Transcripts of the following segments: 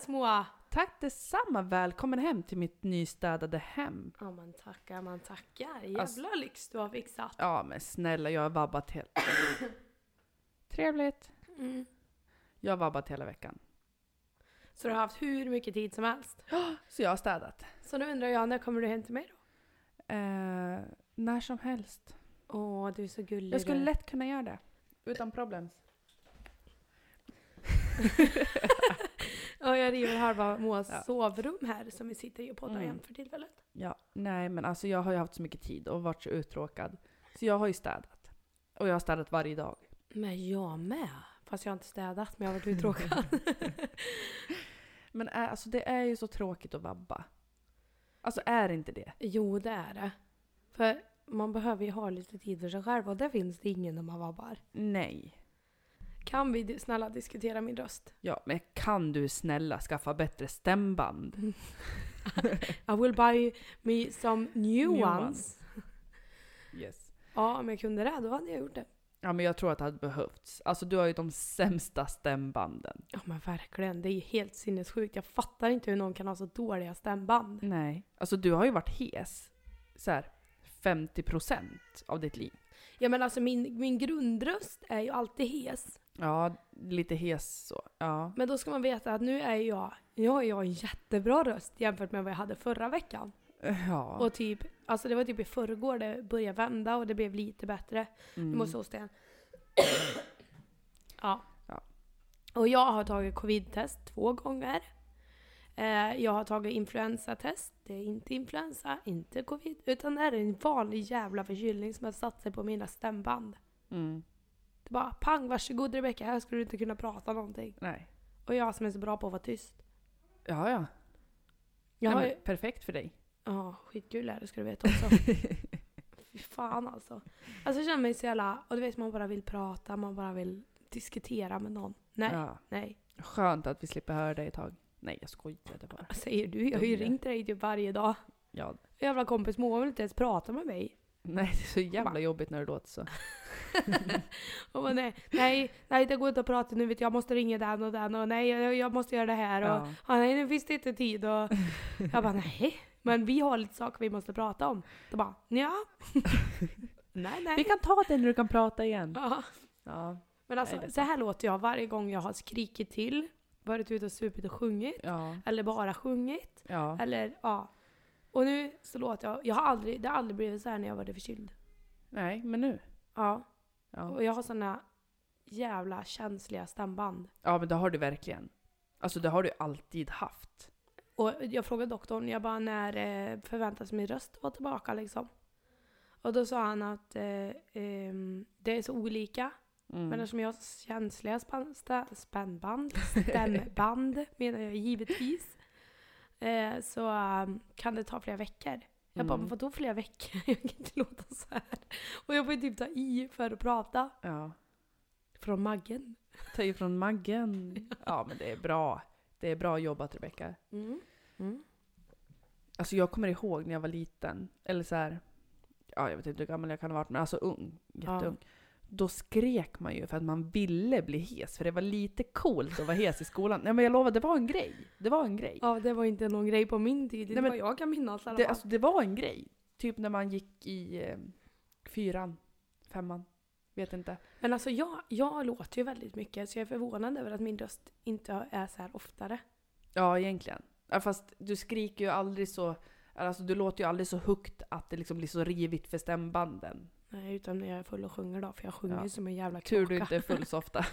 Er små! Tack detsamma! Välkommen hem till mitt nystädade hem. Ja man tackar, man tackar. Jävla Alltså- lyx du har fixat. Ja men snälla, jag har vabbat helt... Trevligt. Mm. Jag har vabbat hela veckan. Så du har haft hur mycket tid som helst. Så jag har städat. Så nu undrar jag, när kommer du hem till mig då? Eh, när som helst. Åh, du är så gullig Jag skulle du. lätt kunna göra det. Utan problems. Ja, jag river halva Moas Ja. sovrum här som vi sitter i och poddar Mm. igen för tillfället. Ja, nej men alltså jag har ju haft så mycket tid och varit så uttråkad. Så jag har ju städat. Och jag har städat varje dag. Men jag med. Fast jag har inte städat, men jag har varit uttråkad. Men alltså det är ju så tråkigt att vabba. Alltså är det inte det? jo, det är det. För man behöver ju ha lite tid för sig själv och det finns det ingen när man vabbar. Nej. Kan vi snälla diskutera min röst? Ja, men kan du snälla skaffa bättre stämband? I will buy me some new, New ones. Yes. Ja, om jag kunde det, då hade jag gjort det. Ja, men jag tror att det hade behövts. Alltså du har ju de sämsta stämbanden. Ja men verkligen, det är ju helt sinnessjukt. Jag fattar inte hur någon kan ha så dåliga stämband. Nej. Alltså du har ju varit hes. Så här 50% av ditt liv. Ja men alltså min, min grundröst är ju alltid hes. Ja, lite hes så. Ja. Men då ska man veta att nu är jag, har jag en jättebra röst jämfört med vad jag hade förra veckan. Ja. Och typ, alltså det var typ i förrgår det började vända och det blev lite bättre. Mm. Du måste hosta igen. ja. Ja. Och jag har tagit covid-test två gånger. Eh, jag har tagit influensatest. Det är inte influensa, inte covid. Utan det är en vanlig jävla förkylning som har satt sig på mina stämband. Mm. Bara pang, varsågod Rebecka, här skulle du inte kunna prata någonting. Nej. Och jag som är så bra på att vara tyst. Ja, ja. Jag har ju... perfekt för dig. Ja, skitkul är det ska du veta också. Fy fan alltså. Alltså jag känner mig så jävla... Och du vet man bara vill prata, man bara vill diskutera med någon. Nej, Ja. nej. Skönt att vi slipper höra dig ett tag. Nej, jag skojade bara. Vad säger du? Jag har ju ringt dig typ varje dag. Ja. Jävla kompis Moa vill inte ens prata med mig. Nej, det är så jävla Bara- jobbigt när det låter så. Och bara, nej, nej, nej, det går inte att prata nu vet jag, jag måste ringa den och den och nej, jag, jag måste göra det här och Ja. ah, nej, nu finns det inte tid och jag bara nej, men vi har lite saker vi måste prata om. Då bara ja. nej, nej. Vi kan ta det när du kan prata igen. Ja. Ja. Men alltså, Nej, så här låter jag varje gång jag har skrikit till, varit ute och supit och sjungit, Ja. eller bara sjungit, Ja. eller ja. Och nu så låter jag, jag har aldrig, det har aldrig blivit så här när jag varit förkyld. Nej, men nu. Ja. Ja. Och jag har såna jävla känsliga stämband. ja, men det har du verkligen. Alltså det har du alltid haft. Och jag frågade doktorn, jag bara när eh, förväntas min röst vara tillbaka liksom? Och då sa han att eh, ehm, det är så olika. Mm. Men eftersom jag har känsliga span, stä, spännband, stämband menar jag givetvis. Eh, så ehm, kan det ta flera veckor. Jag bara, Mm. men vadå flera veckor? Jag kan inte låta så här. Och jag får ju typ ta i för att prata. Ja. Från maggen. Ta ifrån maggen. Ja, men det är bra. Det är bra jobbat Rebecka. Mm. Mm. Alltså jag kommer ihåg när jag var liten. Eller så här. Ja, jag vet inte hur gammal jag kan ha varit, men alltså ung. Jätteung. Då skrek man ju för att man ville bli hes. För det var lite coolt att vara hes i skolan. Nej men jag lovar, det var en grej. Det var en grej. Ja, det var inte någon grej på min tid. Det Nej, var men jag kan minnas Det, alltså, det var en grej. Typ när man gick i eh, fyran, femman. Vet inte. Men alltså jag, jag låter ju väldigt mycket så jag är förvånad över att min röst inte är så här oftare. Ja, egentligen. Ja, fast du skriker ju aldrig så... Alltså du låter ju aldrig så högt att det liksom blir så rivigt för stämbanden. Nej, utan när jag är full och sjunger då, för jag sjunger Ja. som en jävla Tur kråka. du inte är full så ofta.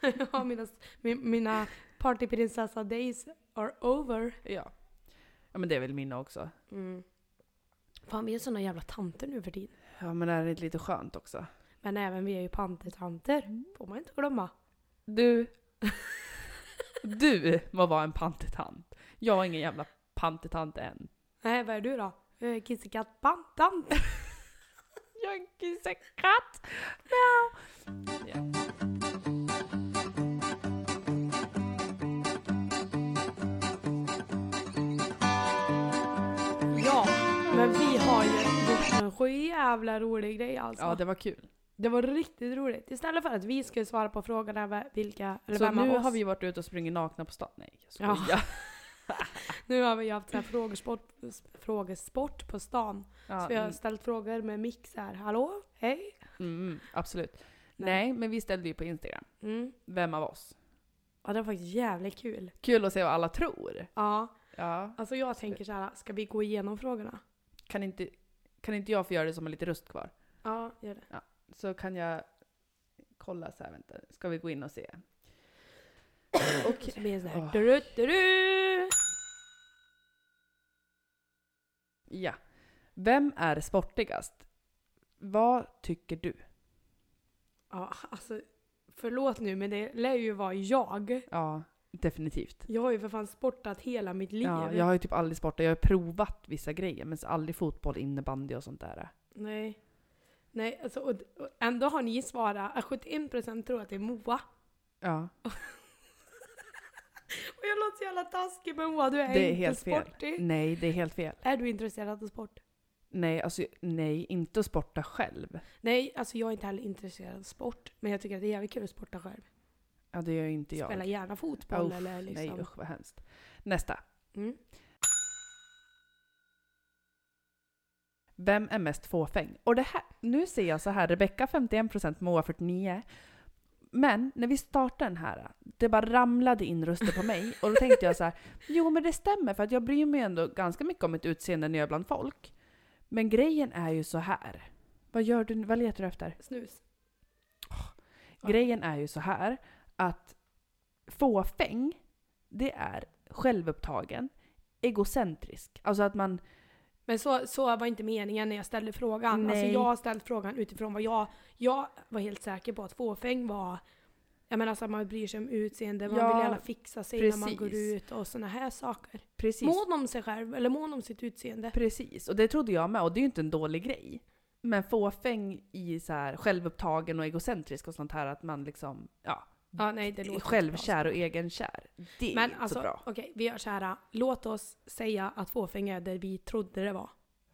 ja, mina, min- mina partyprinsessa days are over. ja. Ja men det är väl mina också. Mm. Fan, vi är såna jävla tanter nu för tiden. Ja men är det lite skönt också? Men även vi är ju pantertanter. Får man inte glömma. Du. Du må vara en pantetant. Jag är ingen jävla pantetant än. Nej, vad är du då? Jag Jag är en kissekatt. Ja. Ja. Men vi har ju gjort en så jävla rolig grej alltså. ja, det var kul. Det var riktigt roligt. Istället för att vi skulle svara på frågorna vilka, eller Så vem av nu oss. har vi varit ute och sprungit nakna på stan. Nej, jag Ja. Nu har vi haft så här frågesport, frågesport på stan. Ja, så vi har mm, ställt frågor med mix så här. Hallå? Hej? mm, mm, absolut. Nej. Nej, men vi ställde ju på Instagram. Mm. Vem av oss? Ja, det var faktiskt jävligt kul. Kul att se vad alla tror. Ja, Ja. alltså jag tänker så här. Ska vi gå igenom frågorna? Kan inte, kan inte jag få göra det som har lite röst kvar? Ja, gör det. Så kan jag kolla så här, vänta. Ska vi gå in och se? Okej. Så blir det så här. Åh. Du, du, du. Ja. Vem är sportigast? Vad tycker du? Ja, alltså. Förlåt nu, men det lär ju vara jag. Ja, definitivt. Jag har ju för fan sportat hela mitt liv. Ja, jag har ju typ aldrig sportat. Jag har provat vissa grejer, men aldrig fotboll, innebandy och sånt där. Nej. Nej, alltså, och, och ändå har ni svarat att 71% tror att det är Moa. Ja. Och jag låter så jävla taskig men Moa, du är, Det är inte helt fel. sportig. Nej, det är helt fel. Är du intresserad av sport? Nej, alltså nej, inte att sporta själv. Nej, alltså jag är inte heller intresserad av sport. Men jag tycker att det är jävligt kul att sporta själv. Ja, det gör ju inte jag. Spela gärna fotboll Uff, eller liksom. Nej, usch vad hemskt. Nästa. Mm. Vem är mest fåfäng? Och det här, nu ser jag så här, Rebecka 51%, Moa 49%. Men när vi startade den här, det bara ramlade in röster på mig. Och då tänkte jag så här, jo men det stämmer för att jag bryr mig ändå ganska mycket om mitt utseende när jag är bland folk. Men grejen är ju så här. Vad gör du, vad letar du efter? Snus. Ja. Grejen är ju så här att fåfäng, det är självupptagen, egocentrisk. Alltså att man Men så, så var inte meningen när jag ställde frågan. Alltså Nej. jag har ställt frågan utifrån vad jag... Jag var helt säker på att fåfäng var... Jag menar så att man bryr sig om utseende, man Ja, vill gärna fixa sig när man går precis. ut och såna här saker. precis Mån om sig själv, eller mån om sitt utseende. Precis, och det trodde jag med och det är ju inte en dålig grej. Men fåfäng i så här självupptagen och egocentrisk och sånt här att man liksom, ja, Ja, nej, det låter självkär och egenkär. Det är Men inte alltså, så bra. okej, vi gör så här. Låt oss säga att fåfäng är det vi trodde det var.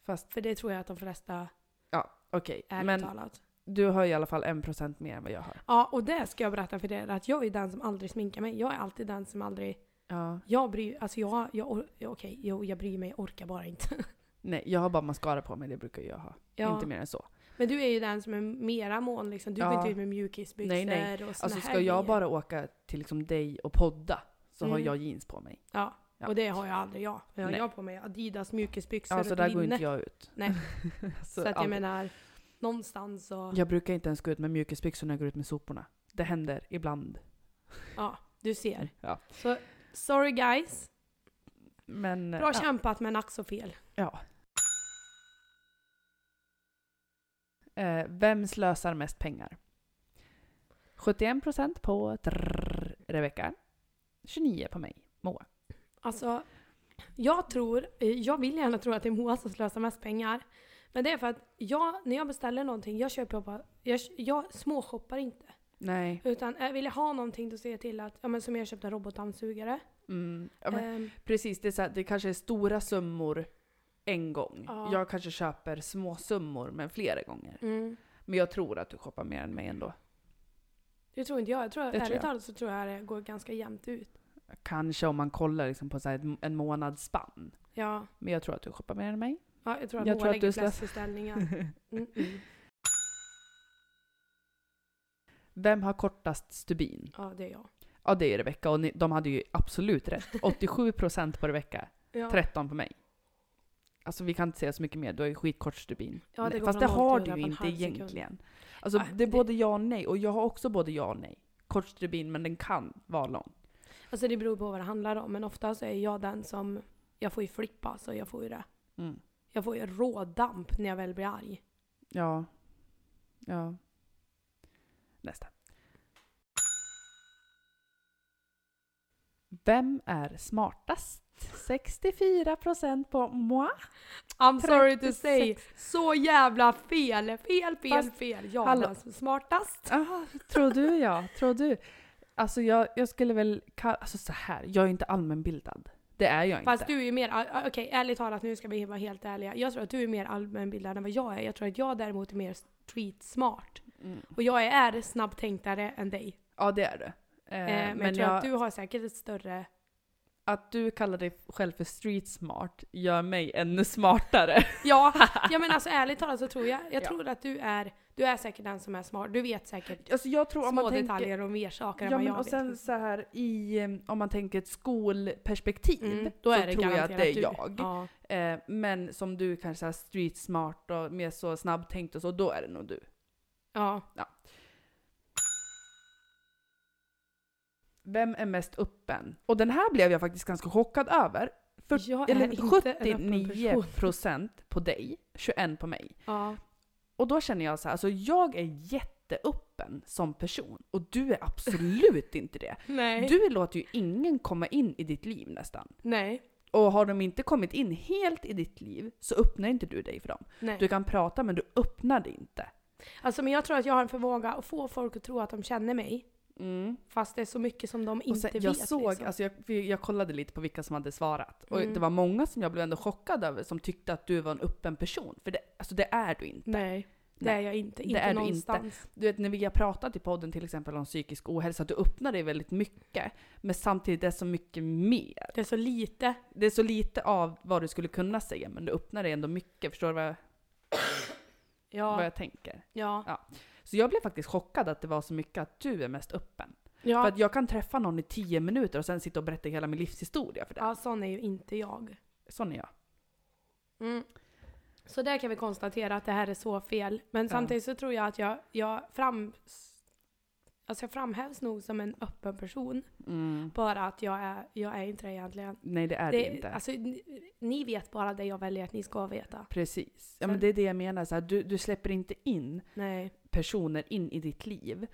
Fast, För det tror jag att de flesta, ja, okej. ärligt Men talat. du har i alla fall en procent mer än vad jag har. Ja, och det ska jag berätta för er att jag är den som aldrig sminkar mig. Jag är alltid den som aldrig... Ja. Jag bryr... Alltså jag... jag or- ja, okej, jo, jag bryr mig, orkar bara inte. Nej, jag har bara mascara på mig, det brukar jag ha. Ja. Inte mer än så. Men du är ju den som är mera mån liksom. Du går Ja. inte ut med mjukisbyxor Nej, nej. och såna Alltså här ska jag grejer. bara åka till liksom dig och podda så har Mm. jag jeans på mig. Ja. Ja. och det har jag aldrig jag. Jag har Nej. jag på mig Adidas mjukisbyxor Ja, så och där går inte jag ut. Nej. så Så att jag aldrig. menar, någonstans så... Jag brukar inte ens gå ut med mjukisbyxor när jag går ut med soporna. Det händer ibland. Ja, du ser. Ja. Så, sorry guys. Men, Bra ja. kämpat men ack så fel. Ja. Eh, vem slösar mest pengar? 71% på trrr, Rebecka. 29% på mig, Moa. Alltså, jag tror, eh, jag vill gärna tro att det är Moa som slösar mest pengar. Men det är för att jag, när jag beställer någonting, jag köper bara, jag, jag småshoppar inte. Nej. Utan äh, vill jag ha någonting då ser jag till att, ja men som jag köpte en robotdammsugare. Mm, ja, men, Ehm, precis, det, är så här, det kanske är stora summor en gång. Ja. Jag kanske köper små summor men flera gånger. mm. Men jag tror att du shoppar mer än mig ändå. Det tror inte jag. jag tror, Det tror ärligt jag. talat så tror jag det går ganska jämnt ut. Kanske om man kollar liksom på så en- månads spann. Ja, Men jag tror att du shoppar mer än mig. ja jag tror att Jag Moa tror lägger flest beställningar. Mm -mm. Vem har kortast stubin? Ja, det är jag. Ja, det är Rebecka och ni, de hade ju absolut rätt. 87% på Rebecka, Ja. 13 på mig. Alltså vi kan inte säga så mycket mer, du har ju skitkort stubin. Ja, det Fast det har du ju inte egentligen. Alltså Ah, det är det- både ja och nej, och jag har också både ja och nej. Kort stubin, men den kan vara lång. Alltså det beror på vad det handlar om. Men ofta så är jag den som, jag får ju flippa så jag får ju det. Mm. Jag får ju rådamp när jag väl blir arg. Ja. Ja. Nästa. Vem är smartast? 64% på moi. I'm sorry to 36. say, så jävla fel! Fel, fel, Fast, fel. Jag är hallå. är smartast. Aha, tror du ja, tror du. Alltså jag, jag skulle väl kalla, alltså så här, jag är inte allmänbildad. Det är jag Fast inte. du är ju mer, okej ärligt talat nu ska vi vara helt ärliga. Jag tror att du är mer allmänbildad än vad jag är. Jag tror att jag däremot är mer street smart. Mm. Och jag är snabbtänktare än dig. Ja, det är det. Eh, Eh, men, jag tror att du har säkert ett större... att du kallar dig själv för street smart gör mig ännu smartare. Ja, ja men alltså ärligt talat så tror jag, jag Ja. tror att du är, du är säkert den som är smart. Du vet säkert Alltså jag tror om små man tänker... detaljer och mer saker än Ja vad men jag och vet. sen så här i, eh, om man tänker ett skolperspektiv Mm, då är det tror jag att det är du. jag. Ja. Eh, men som du kanske är street smart och mer så snabbtänkt och så, då är det nog du. ja. Vem är mest öppen? Och den här blev jag faktiskt ganska chockad över. För, Jag eller inte en öppen 79 person. procent på dig, 21 på mig. Ja. Och då känner jag så här, alltså jag är jätteöppen som person och du är absolut inte det. Nej. Du låter ju ingen komma in i ditt liv nästan. Nej. Och har de inte kommit in helt i ditt liv så öppnar inte du dig för dem. Nej. Du kan prata men du öppnar dig inte. Alltså men jag tror att jag har en förmåga att få folk att tro att de känner mig. Mm. Fast det är så mycket som de inte vet. jag såg, liksom. alltså jag, jag kollade lite på vilka som hade svarat. Och Mm. det var många som jag blev ändå chockad över som tyckte att du var en öppen person. För det, alltså det är du inte. Nej. Det Nej. är jag inte. Det Inte är du inte. någonstans. Du vet när vi har pratat i podden till exempel om psykisk ohälsa, du öppnar dig väldigt mycket. Men samtidigt är det så mycket mer. Det är så lite. Det är så lite av vad du skulle kunna säga, men du öppnar dig ändå mycket. Förstår du vad jag, Ja. vad jag tänker? ja. Så jag blev faktiskt chockad att det var så mycket att du är mest öppen. Ja. För att jag kan träffa någon i tio minuter och sen sitta och berätta hela min livshistoria för den. ja, sån är ju inte jag. Sån är jag. Mm. Så där kan vi konstatera att det här är så fel. Men Ja. samtidigt så tror jag att jag, jag, fram, alltså jag framhävs nog som en öppen person. Mm. Bara att jag är, jag är inte det egentligen. Nej det är det, Det, inte. alltså, ni, ni vet bara det jag väljer att ni ska veta. Precis. Ja, Sen- men det är det jag menar. Så här, du, du släpper inte in Nej. Personer in i ditt liv.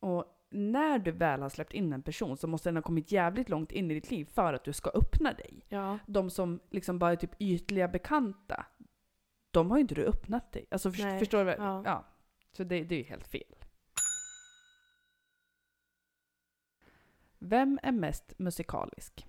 Och när du väl har släppt in en person så måste den ha kommit jävligt långt in i ditt liv för att du ska öppna dig. Ja. De som liksom bara är typ ytliga bekanta, de har ju inte du öppnat dig. Alltså för, Nej. förstår du? Ja. Ja. Så det, det är ju helt fel. Vem är mest musikalisk?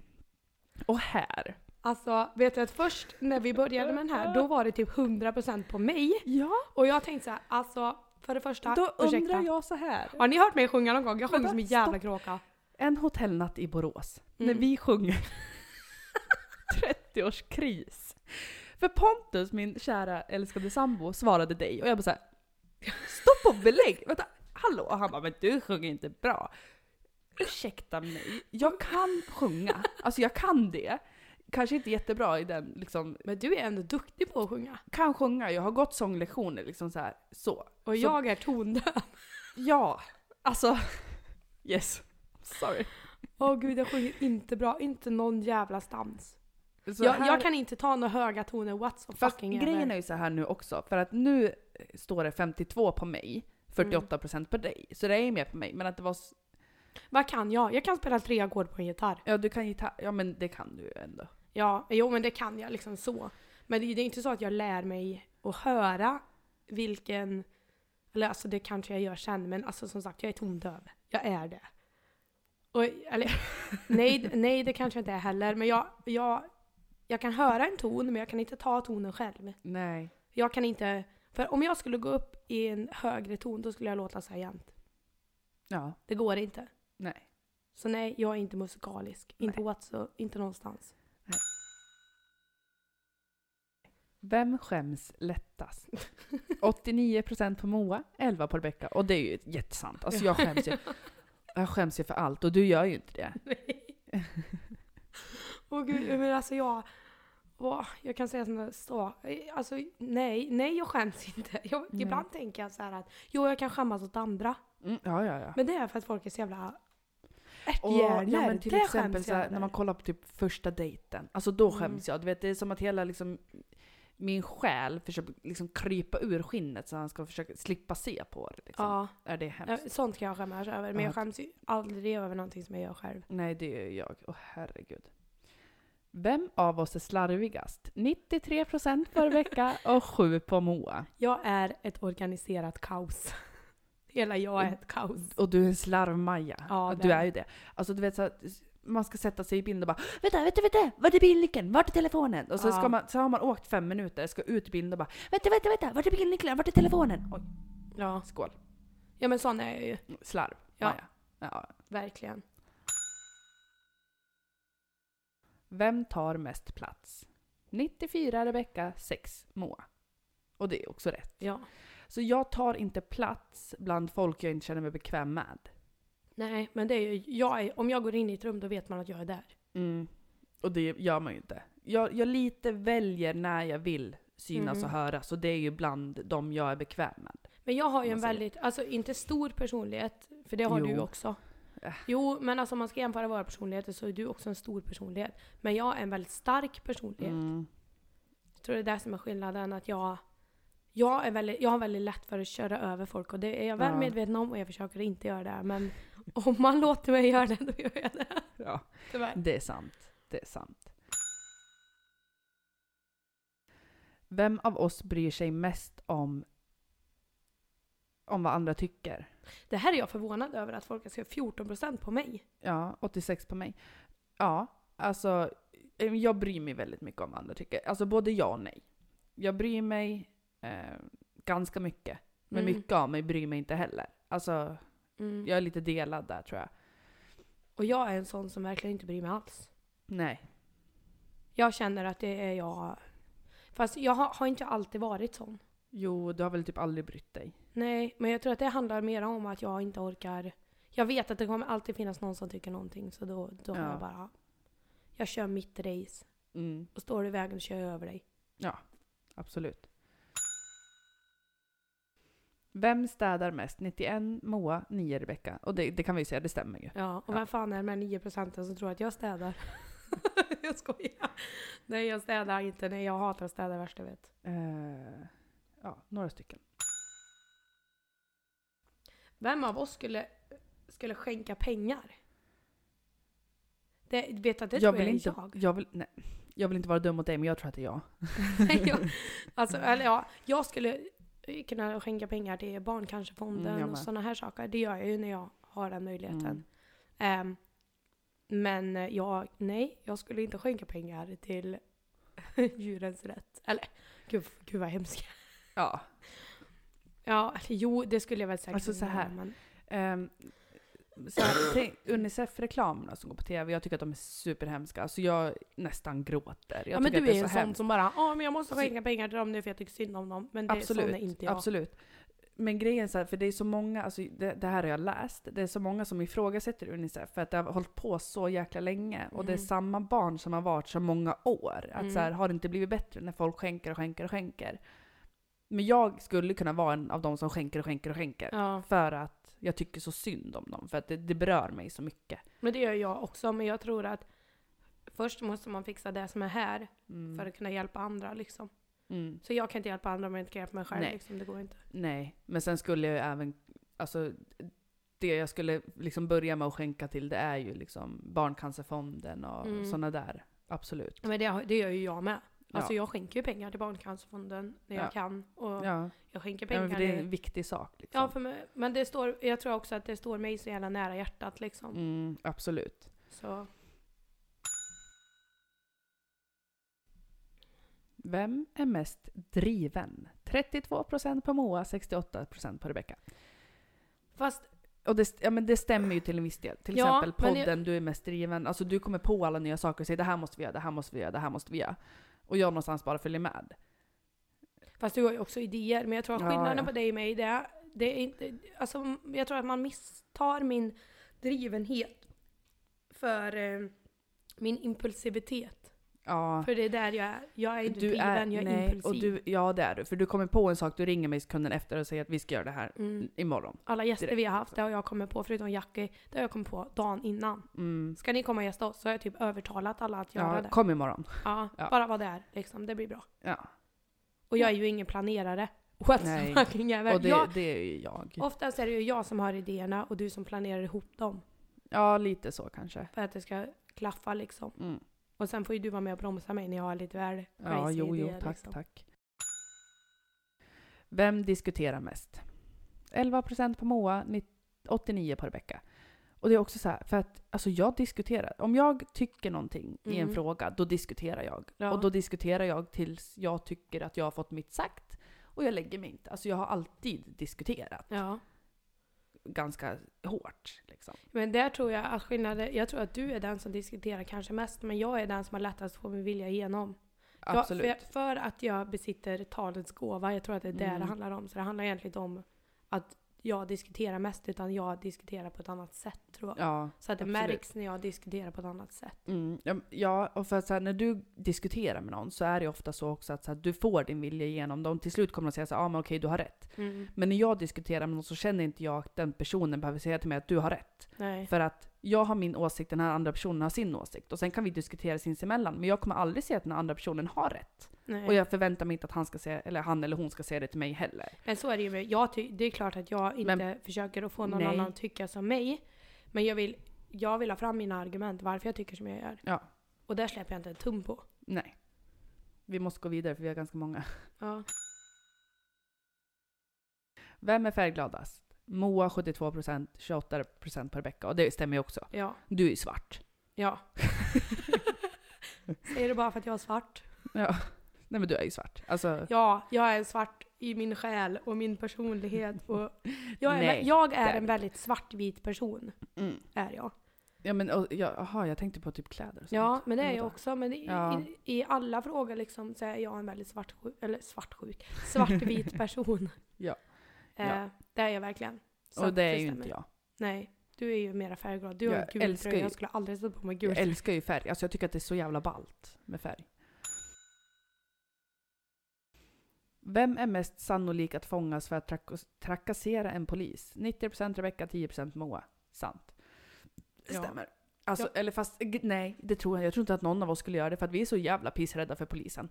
Och här. Alltså, vet du att först när vi började med den här, då var det typ 100% på mig. Ja, Och jag tänkte så här, alltså för det första, då ursäkta. undrar jag så här. Har ni hört mig sjunga någon gång? Jag sjunger som en jävla stopp. kråka. En hotellnatt i Borås. Mm. När vi sjunger 30-årskris. För Pontus, min kära älskade sambo, svarade dig och jag bara såhär Stopp och belägg! Vänta, hallå? Och han bara men du sjunger inte bra. Ursäkta mig, jag kan sjunga. Alltså jag kan det. Kanske inte jättebra i den liksom, Men du är ändå duktig på att sjunga. kan sjunga, jag har gått sånglektioner liksom så här så. Och Så- jag är tondöv. Ja, alltså yes. Sorry. Åh gud, jag sjunger inte bra. Inte någon jävla stans. Så Jag, här- jag kan inte ta några höga toner what's Fast fucking grejen ever. är ju så här nu också, för att nu står det 52 på mig, 48% på dig. Så det är ju mer på mig. Men att det var... Vad kan jag? Jag kan spela tre ackord på en gitarr. Ja, du kan gitarr. Ja, men det kan du ju ändå. Ja, jo men det kan jag liksom så. Men det, det är inte så att jag lär mig att höra vilken... Eller alltså det kanske jag gör sen, men alltså som sagt jag är tondöv. Jag är det. Och, eller, nej, nej, det kanske jag inte är heller. Men jag, jag, jag kan höra en ton, men jag kan inte ta tonen själv. Nej. Jag kan inte... För om jag skulle gå upp i en högre ton, då skulle jag låta så här jämt. Ja. Det går inte. Nej. Så nej, jag är inte musikalisk. Inte whatso, inte någonstans. Vem skäms lättast? 89% på Moa, 11 på Rebecca. Och det är ju jättesant. Alltså jag skäms ju. Jag skäms ju för allt och du gör ju inte det. Nej. Åh gud, men alltså jag... Åh, jag kan säga det står. Alltså nej, nej jag skäms inte. Jag, Nej. ibland tänker jag så här att jo jag kan skämmas åt andra. Mm, ja, ja, ja. Men det är för att folk är så jävla Ärthjärnor. ja, men till det exempel så här, när man kollar på typ första dejten. Alltså då Mm. skäms jag. Du vet, det är som att hela liksom, min själ försöker liksom krypa ur skinnet så han ska försöka slippa se på det. Liksom. Ja, Är det ja, hemskt? sånt kan jag skämmas över. Men Ja. jag skäms ju aldrig över någonting som jag gör själv. Nej, det är jag. Åh herregud. Vem av oss är slarvigast? 93% på Rebecka och 7 på Moa. Jag är ett organiserat kaos. Hela jag är ett kaos. Och du är en slarvmaja. Ja, du är ju det. Alltså du vet så att man ska sätta sig i bilen och bara Vänta, vänta, vänta! Vart är bilnyckeln? Vart är telefonen? Och så, ska man, så har man åkt fem minuter, ska ut i bilen och bara Vänta, vänta, vänta! Vart är bilnyckeln? Vart är telefonen? Oj, Ja. skål. ja, men sån är jag ju. Slarv. Ja. ja. ja. Verkligen. Vem tar mest plats? 94 Rebecka, 6 Moa. Och det är också rätt. Ja. Så jag tar inte plats bland folk jag inte känner mig bekväm med. Nej, men det är ju, jag är, om jag går in i ett rum då vet man att jag är där. Mm. Och det gör man ju inte. Jag, jag lite väljer när jag vill synas Mm. och höras och det är ju bland de jag är bekväm med. Men jag har ju en väldigt, alltså inte stor personlighet, för det har du Jo. också. Äh. Jo, men alltså om man ska jämföra våra personligheter så är du också en stor personlighet. Men jag är en väldigt stark personlighet. Mm. Jag tror det är det som är skillnaden, att jag, jag, är väldigt, jag har väldigt lätt för att köra över folk och det är jag väl Ja. medveten om och jag försöker inte göra det. Men om man låter mig göra det, då gör jag det. Ja, Tyvärr. det är sant. Det är sant. Vem av oss bryr sig mest om, om vad andra tycker? Det här är jag förvånad över, att folk skrivit 14% på mig. Ja, 86 på mig. Ja, alltså eh, jag bryr mig väldigt mycket om vad andra tycker. Alltså både ja och nej. Jag bryr mig eh, ganska mycket. Men Mm. mycket av mig bryr mig inte heller. Alltså Mm. jag är lite delad där tror jag. Och jag är en sån som verkligen inte bryr mig alls. Nej. Jag känner att det är jag. Fast jag har, har inte alltid varit sån. Jo, du har väl typ aldrig brytt dig? Nej, men jag tror att det handlar mer om att jag inte orkar. Jag vet att det kommer alltid finnas någon som tycker någonting så då, då har Ja. jag bara. Jag kör mitt race. Mm, Och står du i vägen kör jag över dig. absolut. Vem städar mest? 91 Moa, 9 Rebecka. Och det, det kan vi ju säga, det stämmer ju. Ja, och Ja. vem fan är de här 9 procenten som tror att jag städar? jag skojar. Nej, jag städar inte. Nej, jag hatar att städa värst jag vet. Eh, ja, några stycken. Vem av oss skulle, skulle skänka pengar? Det, vet att det jag tror vill jag inte, jag. jag. vill, nej, jag vill inte vara dum mot dig, men jag tror att det är jag, alltså, eller ja, jag skulle kunna skänka pengar till Barncancerfonden Mm, och sådana här saker. Det gör jag ju när jag har den möjligheten. Mm. Ehm, men jag, nej, jag skulle inte skänka pengar till djurens rätt. Eller, gud, gud vad hemskt. Ja. Ja, jo, det skulle jag väl säkert Alltså, så här. Men, Um, Unicef-reklamerna som går på TV, jag tycker att de är superhemska. Alltså jag nästan gråter. Jag ja, men du är det en så sån som bara men jag måste Så- skänka pengar till dem nu för jag tycker synd om dem. Men det, Absolut, sån är inte jag. absolut. Men grejen är så här, för det är så många, alltså det, det här har jag läst, det är så många som ifrågasätter Unicef för att det har hållit på så jäkla länge. Och det är Mm. samma barn som har varit så många år. Att Mm. så här, har det inte blivit bättre när folk skänker och skänker och skänker? Men jag skulle kunna vara en av de som skänker och skänker och skänker. Ja, För att jag tycker så synd om dem. För att det, det berör mig så mycket. men det gör jag också. Men jag tror att först måste man fixa det som är här Mm. för att kunna hjälpa andra liksom. Mm. Så jag kan inte hjälpa andra om jag inte kan hjälpa mig själv. Nej. Liksom. Det går inte. Nej, men sen skulle jag ju även, alltså det jag skulle liksom börja med att skänka till det är ju liksom Barncancerfonden och Mm. sådana där. Absolut. Men det, det gör ju jag med. Alltså Ja. jag skänker ju pengar till Barncancerfonden när jag Ja. kan. Och Ja, jag skänker ja pengar men för det är en viktig sak. Liksom. Ja, för mig, men det står, jag tror också att det står mig så jävla nära hjärtat liksom. mm, absolut. Så, Vem är mest driven? 32% på Moa, 68% på Rebecka. fast Och det, ja, men det stämmer ju till en viss del. Till Ja, exempel men podden, du är mest driven. Alltså du kommer på alla nya saker och säger det här måste vi göra, det här måste vi göra, det här måste vi göra. Och jag någonstans bara följer med. Fast du har ju också idéer, men jag tror att Ja, skillnaden ja. på dig och mig, det är, det är inte... Alltså, jag tror att man misstar min drivenhet för eh, min impulsivitet. Ja. För det är där jag är. Jag är inte Du driven, jag är nej, impulsiv. och du, ja det är du. För du kommer på en sak, du ringer mig sekunden efter och säger att vi ska göra det här mm. imorgon. Alla gäster direkt. vi har haft, det har jag kommit på, förutom Jackie, det har jag kommit på dagen innan. Mm. Ska ni komma och gästa oss så har jag typ övertalat alla att göra Ja, det. kom imorgon. Ja, Ja. bara vara där liksom. Det blir bra. Ja. Och jag är ju ingen planerare. What Nej. fucking jävel. Och det, jag, det är ju jag. oftast är det ju jag som har idéerna och du som planerar ihop dem. Ja, lite så kanske. För att det ska klaffa liksom. Mm. Och sen får ju du vara med och bromsa mig när jag har lite väl Ja, jo, jo, idéer, tack, liksom. tack. Vem diskuterar mest? 11% på Moa, 89 på Rebecka. Och det är också så här, för att alltså jag diskuterar. Om jag tycker någonting i en Mm. fråga, då diskuterar jag. Ja. Och då diskuterar jag tills jag tycker att jag har fått mitt sagt. Och jag lägger mig inte. Alltså jag har alltid diskuterat. Ja. Ganska hårt. Liksom. Men där tror jag att skillnaden, jag tror att du är den som diskuterar kanske mest, men jag är den som har lättast att få min vilja igenom. Jag- Absolut. för, för att jag besitter talets gåva, jag tror att det är det Mm. det handlar om. Så det handlar egentligen inte om att jag diskuterar mest, utan jag diskuterar på ett annat sätt tror jag. Ja, Så att det absolut. märks när jag diskuterar på ett annat sätt. Mm, ja, ja, och för att så här, när du diskuterar med någon så är det ofta så också att så här, du får din vilja igenom. De till slut kommer de säga så här, ah, men okej du har rätt. Men när jag diskuterar med någon så känner inte jag att den personen behöver säga till mig att du har rätt. Nej. För att jag har min åsikt, den här andra personen har sin åsikt. Och sen kan vi diskutera sinsemellan. Men jag kommer aldrig säga att den andra personen har rätt. Nej. Och jag förväntar mig inte att han, ska säga, eller han eller hon ska säga det till mig heller. Men så är det ju. med- Jag det är klart att jag inte försöker att få någon Nej. annan att tycka som mig. Men jag vill, jag vill ha fram mina argument varför jag tycker som jag gör. Ja. Och där släpper jag inte en tum på. Nej. Vi måste gå vidare för vi har ganska många. Ja. Vem är färggladast? Moa 72%, 28% per vecka. Och det stämmer ju också. Ja. Du är svart. Ja. Säger du bara för att jag är svart? Ja. Nej men du är ju svart. Alltså, Ja, jag är svart i min själ och min personlighet. Och jag är, Nej, jag är en väldigt svartvit person. mm. Är jag. Ja men och, ja, aha, jag tänkte på typ kläder och sånt. Ja, men det är jag också. Men i, Ja. i, i alla frågor liksom så är jag en väldigt svartsjuk, eller svartsjuk, svartvit person. Ja. Eh, Ja. Det är jag verkligen. Så Och det är ju stämmer. inte jag. Nej, du är ju mera färgglad. Du har Jag en gul tröja. ju- Jag skulle aldrig sätta på mig gul Jag älskar ju färg. Alltså jag tycker att det är så jävla ballt med färg. Vem är mest sannolik att fångas för att trak- trakassera en polis? 90% Rebecca, 10% Moa. Sant. Det Ja. stämmer. Alltså, Ja. eller fast, nej, det tror jag. Jag tror inte att någon av oss skulle göra det för att vi är så jävla pissrädda för polisen.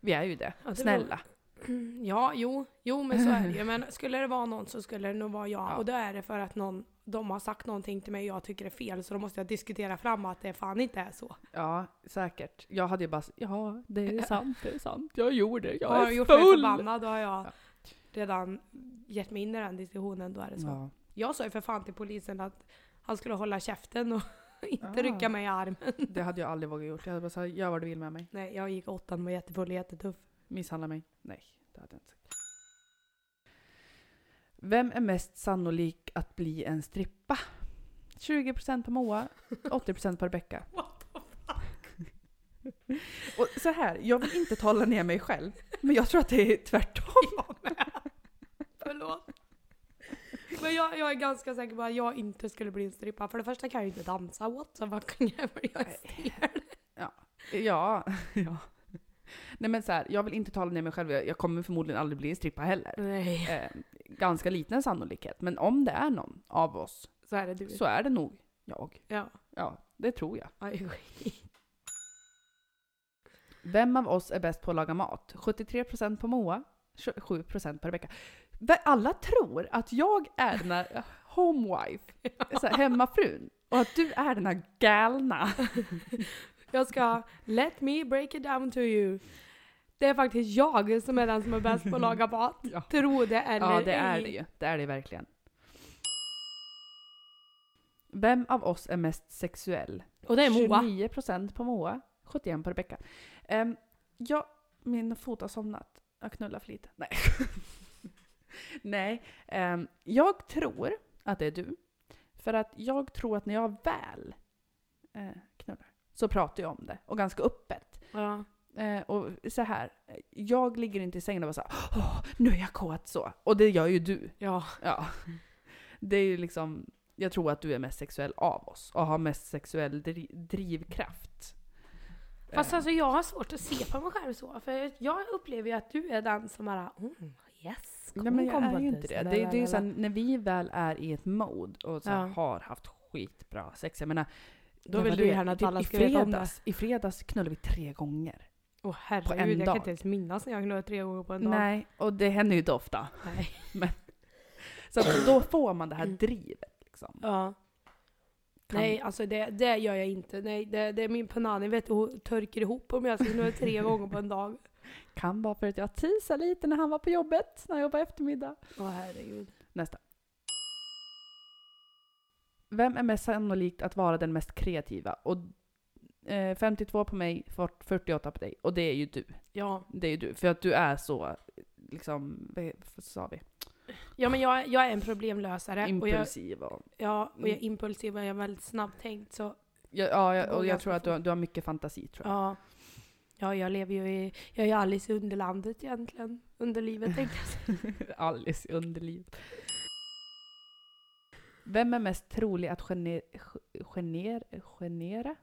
Vi är ju det. Ja, det Snälla. Ja, jo, jo men så är det ju. Men skulle det vara någon så skulle det nog vara jag. Ja. Och då är det för att någon, de har sagt någonting till mig och jag tycker det är fel. Så då måste jag diskutera fram att det fan inte är så. Ja, säkert. Jag hade ju bara ja, det är sant, det är sant. Jag gjorde det. Jag har är du gjort mig full. förbannad då har jag Ja. redan gett mig in i den diskussionen. Då är det så. Ja. Jag sa ju för fan till polisen att han skulle hålla käften och inte Ah. rycka mig i armen. Det hade jag aldrig vågat gjort. Jag hade bara sagt, gör vad du vill med mig. Nej, jag gick åttan och var jättefull och jättetuff. Misshandla mig? Nej, det hade jag inte sagt. Vem är mest sannolik att bli en strippa? 20% på Moa, 80% på Rebecca. What the Och så här, jag vill inte tala ner mig själv, men jag tror att det är tvärtom. Jag med. Förlåt. Men jag, jag är ganska säker på att jag inte skulle bli en strippa. För det första kan jag ju inte dansa. What the ever. Jag är stel. Ja, ja. Nej men så här, jag vill inte tala ner mig själv. Jag kommer förmodligen aldrig bli en strippa heller. Nej, Eh, ganska liten sannolikhet. Men om det är någon av oss så är det du. så är det nog jag. Ja. Ja, det tror jag. Aj, Vem av oss är bäst på att laga mat? 73% på Moa, 7% på Rebecca. Va- Alla tror att jag är den här homewife, så här, hemmafrun. Och att du är den här galna. Jag ska let me break it down to you. Det är faktiskt jag som är den som är bäst på att laga mat. Ja. Tro det eller Ja, det är ej. det ju. Det är det verkligen. Vem av oss är mest sexuell? Och det är Moa. 29% på Moa, 71% på Rebecca. Um, ja, min fot har somnat. Jag knullar för lite. Nej. Nej, ehm, jag tror att det är du. För att jag tror att när jag väl eh, så pratar jag om det. Och ganska öppet. Ja. Eh, och så här, jag ligger inte i sängen och bara såhär Åh, nu är jag kåt så. Och det gör ju du. ja. Ja. Det är ju liksom, jag tror att du är mest sexuell av oss och har mest sexuell dri- drivkraft. Fast Eh, alltså jag har svårt att se på mig själv så. För jag upplever ju att du är den som bara mm, yes. Nej men jag kom är ju inte det. Det, det är ju sen när vi väl är i ett mode och så här, Ja. har haft skitbra sex. Jag menar, Då vill du gärna att alla i ska veta om det. fredags, I fredags knullade vi tre gånger. Åh på herregud, jag dag. kan inte ens minnas när jag knullade tre gånger på en dag. Nej, och det händer ju inte ofta. Nej. Så att då får man det här drivet. Liksom. Ja. Kan- Nej, alltså det, det gör jag inte. Nej, det, det är min punani vet du, hon törker ihop om jag ska knulla tre gånger på en dag. Kan vara för att jag teasade lite när han var på jobbet, när jag jobbade eftermiddag. Åh herregud. Nästa. Vem är mest sannolikt att vara den mest kreativa? Och eh, 52 på mig, 48 på dig. Och det är ju du. Ja. Det är ju du. För att du är så, liksom, vad sa vi? Ja men jag, jag är en problemlösare. Och jag, Impulsiv och... ja, och jag är Mm. impulsiv och jag är väldigt snabbtänkt. Så Ja, ja, jag- och jag tror att du, har- du har mycket fantasi tror jag. ja. Ja, jag lever ju i, jag är Alice i Underlandet egentligen. Underlivet tänkte jag säga. Alice i underlivet. Vem är mest trolig att gener, gener, genera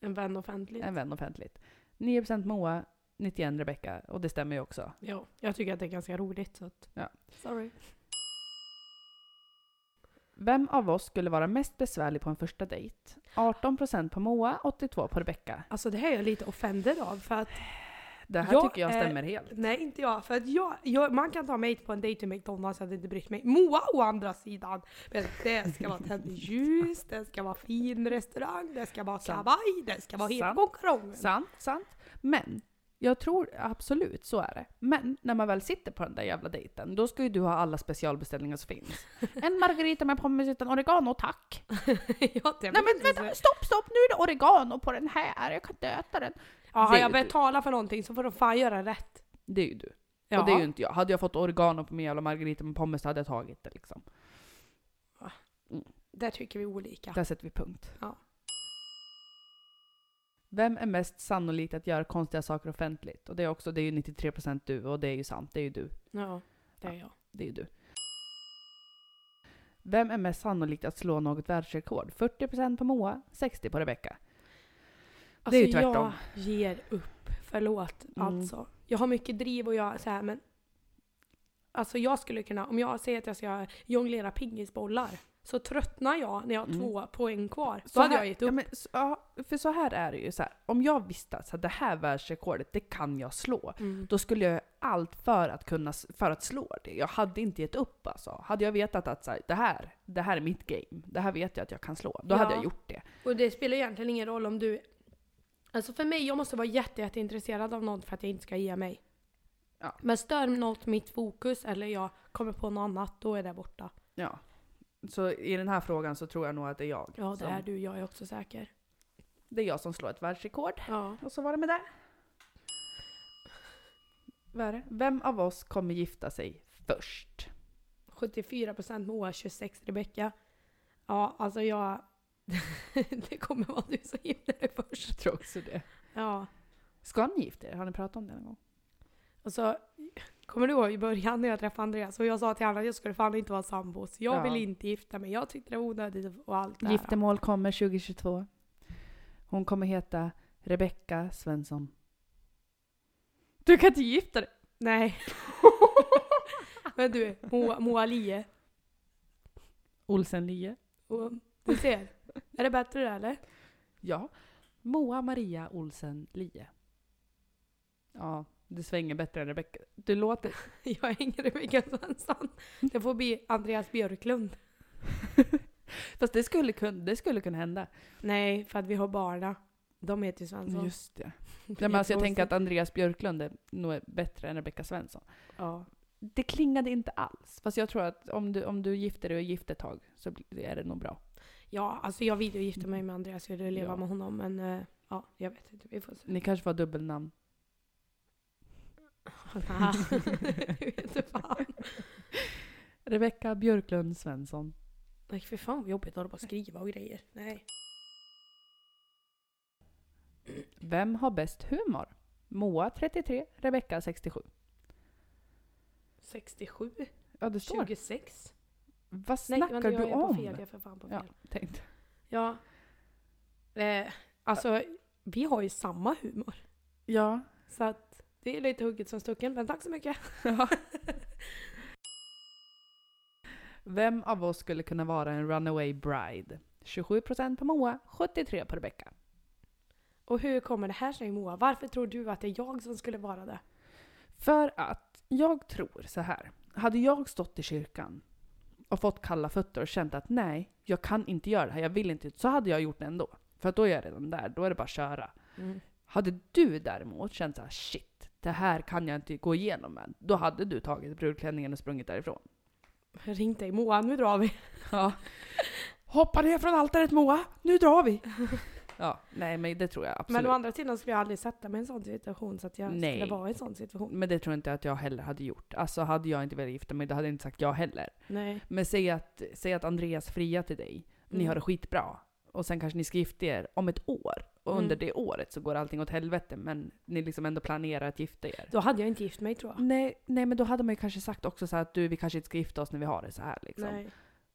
En vän offentligt. en vän offentligt? 9% Moa, 91 Rebecca. Och det stämmer ju också. Ja, jag tycker att det är ganska roligt så att, Ja. sorry. Vem av oss skulle vara mest besvärlig på en första dejt? 18% på Moa, 82% på Rebecca. Alltså det här är jag lite offended av för att, Det här Jag tycker jag är- stämmer helt. nej inte jag, för att jag, jag man kan ta mig på en dejt till McDonalds jag hade inte brytt mig. Moa å andra sidan, det ska vara tända ljus, det ska vara fin restaurang, det ska vara kavaj, det ska vara hela konkarongen. Sant, sant. Men jag tror absolut så är det. Men när man väl sitter på den där jävla dejten, då ska ju du ha alla specialbeställningar som finns. En margarita med pommes utan oregano tack. ja, Nej men vänta, stopp, stopp, nu är det oregano på den här, jag kan inte äta den. Ja, har jag du. betalat för någonting så får de fan göra rätt. Det är ju du. Ja. Och det är ju inte jag. Hade jag fått oregano på min jävla margarita med pommes så hade jag tagit det liksom. Där tycker vi olika. Där sätter vi punkt. Ja. Vem är mest sannolikt att göra konstiga saker offentligt? Och det är också, det är ju 93% du och det är ju sant, det är ju du. Ja, det är jag. Det är ju du. Vem är mest sannolikt att slå något världsrekord? 40% på Moa, 60% på Rebecca. Det är ju tvärtom. Alltså, Jag ger upp. Förlåt Mm. alltså. Jag har mycket driv och jag så här, men Alltså jag skulle kunna, om jag säger att jag ska jonglera pingisbollar så tröttnar jag när jag har Mm. två poäng kvar. Då Så hade här- jag gett Ja, upp. men, s- ja, för så här är det ju. Så här, om jag visste att det här världsrekordet, det kan jag slå. Mm. Då skulle jag allt för att, kunna, för att slå det. Jag hade inte gett upp alltså. Hade jag vetat att så här, det, här, det här är mitt game, det här vet jag att jag kan slå, då Ja. hade jag gjort det. Och det spelar egentligen ingen roll om du... Alltså för mig, jag måste vara jätte, jätteintresserad av något för att jag inte ska ge mig. Ja. Men stör något mitt fokus eller jag kommer på något annat, då är det borta. Ja. Så i den här frågan så tror jag nog att det är jag. Ja, det som, är du. Jag är också säker. Det är jag som slår ett världsrekord. Ja. Och så var det med det. Vad är det? Vem av oss kommer gifta sig först? 74% Moa, 26 Rebecka. Ja, alltså jag... det kommer vara du som gifter dig först. Jag tror också det. Ja. Ska ni gifta er? Har ni pratat om det någon gång? Och så, kommer du ihåg i början när jag träffade Andreas och jag sa till honom att jag skulle fan inte vara sambos. Jag Ja. vill inte gifta mig. Jag tyckte det var onödigt och allt det. Giftermål kommer 2022. Hon kommer heta Rebecka Svensson. Du kan inte gifta dig! Nej. Men du, Moa, Moa Lie. Olsen Lie. Och du ser. Är det bättre det eller? Ja. Moa Maria Olsen Lie. Ja, det svänger bättre än Rebecka. Du låter... Jag är ingen Rebecka Svensson. Det får bli Andreas Björklund. Fast det skulle, kunna, det skulle kunna hända. Nej, för att vi har barna. De heter ju Svensson. Just det. Ja, men alltså jag tänker att Andreas Björklund är nog bättre än Rebecka Svensson. Ja. Det klingade inte alls. Fast jag tror att om du, om du gifter dig och är gift ett tag så är det nog bra. Ja, alltså jag vill ju gifta mig med Andreas. Jag vill leva Ja. med honom. Men eh, ja, jag vet inte. Vi får se. Ni kanske får ha dubbelnamn. Nej, jag vet inte fan. Rebecka Björklund Svensson. Nej, för fan vad jobbigt att hålla på och skriva och grejer. Nej. Vem har bäst humor? Moa 33, Rebecka 67. 67? Ja, det står. 26? Vad Nej, snackar vänta, jag du är på om? fel. Jag är för fan på fel. Ja, tänkt. Ja. Eh, alltså, vi har ju samma humor. Ja. Så att det är lite hugget som stucken, men tack så mycket. Vem av oss skulle kunna vara en runaway bride? 27% på Moa, 73% på Rebecka. Och hur kommer det här sig Moa? Varför tror du att det är jag som skulle vara det? För att jag tror så här. Hade jag stått i kyrkan och fått kalla fötter och känt att nej, jag kan inte göra det här, jag vill inte, så hade jag gjort det ändå. För att då är jag redan där, då är det bara att köra. Hade du däremot känt så här, shit, det här kan jag inte gå igenom med. Då hade du tagit brudklänningen och sprungit därifrån. Ring dig Moa, nu drar vi. Ja. Hoppa ner från altaret Moa, nu drar vi! ja, nej men det tror jag absolut. Men å andra sidan skulle jag aldrig sätta mig i en sån situation så att jag Nej. skulle vara i en sån situation. Men det tror jag inte att jag heller hade gjort. Alltså hade jag inte velat gifta mig, då hade jag inte sagt ja heller. Nej. Men säg att, säg att Andreas friar till dig, ni Mm. har det skitbra. Och sen kanske ni ska gifta er om ett år. Och Mm. under det året så går allting åt helvete, men ni liksom ändå planerar att gifta er. Då hade jag inte gift mig tror jag. Nej, nej men då hade man ju kanske sagt också så här att du, vi kanske inte ska gifta oss när vi har det så här liksom. Nej,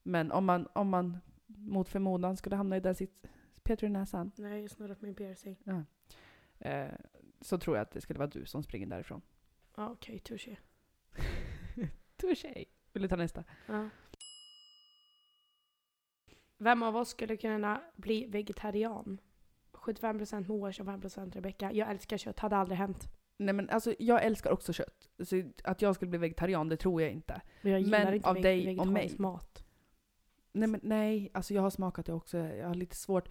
Men om man, om man mot förmodan skulle hamna i den sitt Peter i näsan, nej, jag snurrar på min piercing. eh, så tror jag att det skulle vara du som springer därifrån. Ja, okej, touché. Touché! Vill du ta nästa? Ja. Vem av oss skulle kunna bli vegetarian? 75% Moa, 25% Rebecka. Jag älskar kött, hade aldrig hänt. Nej men alltså jag älskar också kött. Så att jag skulle bli vegetarian, det tror jag inte. Men jag gillar Men inte av dig och mig. mat. Nej men nej, alltså jag har smakat det också. Jag har lite svårt.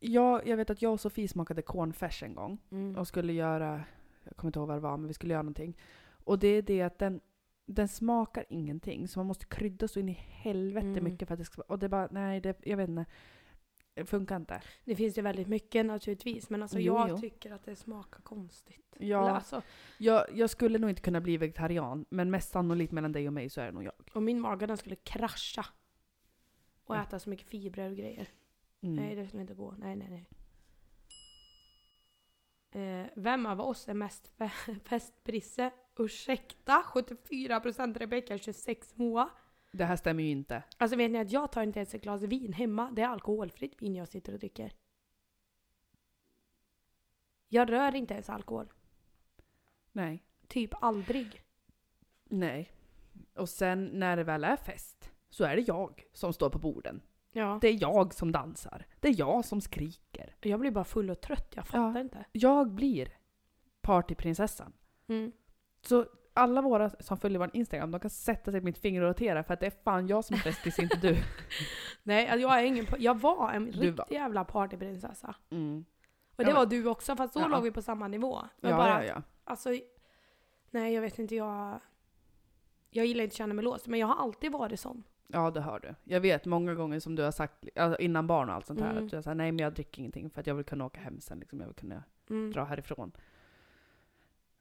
Jag, jag vet att jag och Sofie smakade cornfärs en gång. Mm. och skulle göra, jag kommer inte ihåg vad det var, men vi skulle göra någonting. Och det är det att den, den smakar ingenting, så man måste krydda så in i helvete Mm. mycket för att det ska Och det bara, nej, det, jag vet inte. Det funkar inte. Det finns ju väldigt mycket naturligtvis, men alltså Jo, jag jo. tycker att det smakar konstigt. Ja, alltså, jag, jag skulle nog inte kunna bli vegetarian, men mest sannolikt mellan dig och mig så är det nog jag. och min mage den skulle krascha. Och Ja. äta så mycket fibrer och grejer. Mm. Nej, det skulle inte gå. Nej, nej, nej. Eh, vem av oss är mest fe- festprisse? Ursäkta? 74% Rebecka, 26 Moa. Det här stämmer ju inte. Alltså vet ni att jag tar inte ens ett glas vin hemma. Det är alkoholfritt vin jag sitter och dricker. Jag rör inte ens alkohol. Nej. Typ aldrig. Nej. Och sen när det väl är fest, så är det jag som står på borden. Ja. Det är jag som dansar. Det är jag som skriker. Jag blir bara full och trött. Jag fattar Ja. inte. Jag blir partyprinsessan. Mm. Så alla våra som följer vår Instagram, de kan sätta sig på mitt finger och rotera för att det är fan jag som är bästis, inte du. Nej, alltså jag är ingen... Jag var en Du riktig var. jävla partyprinsessa. Mm. Och det Ja, var du också, fast då Ja. låg vi på samma nivå. Men Ja, bara, ja, ja. alltså... Nej, jag vet inte. Jag... Jag gillar inte att känna mig låst, men jag har alltid varit sån. Ja, det har du. Jag vet många gånger som du har sagt, alltså innan barn och allt sånt här, Mm. att du har sagt nej men jag dricker ingenting för att jag vill kunna åka hem sen, liksom, jag vill kunna Mm. dra härifrån.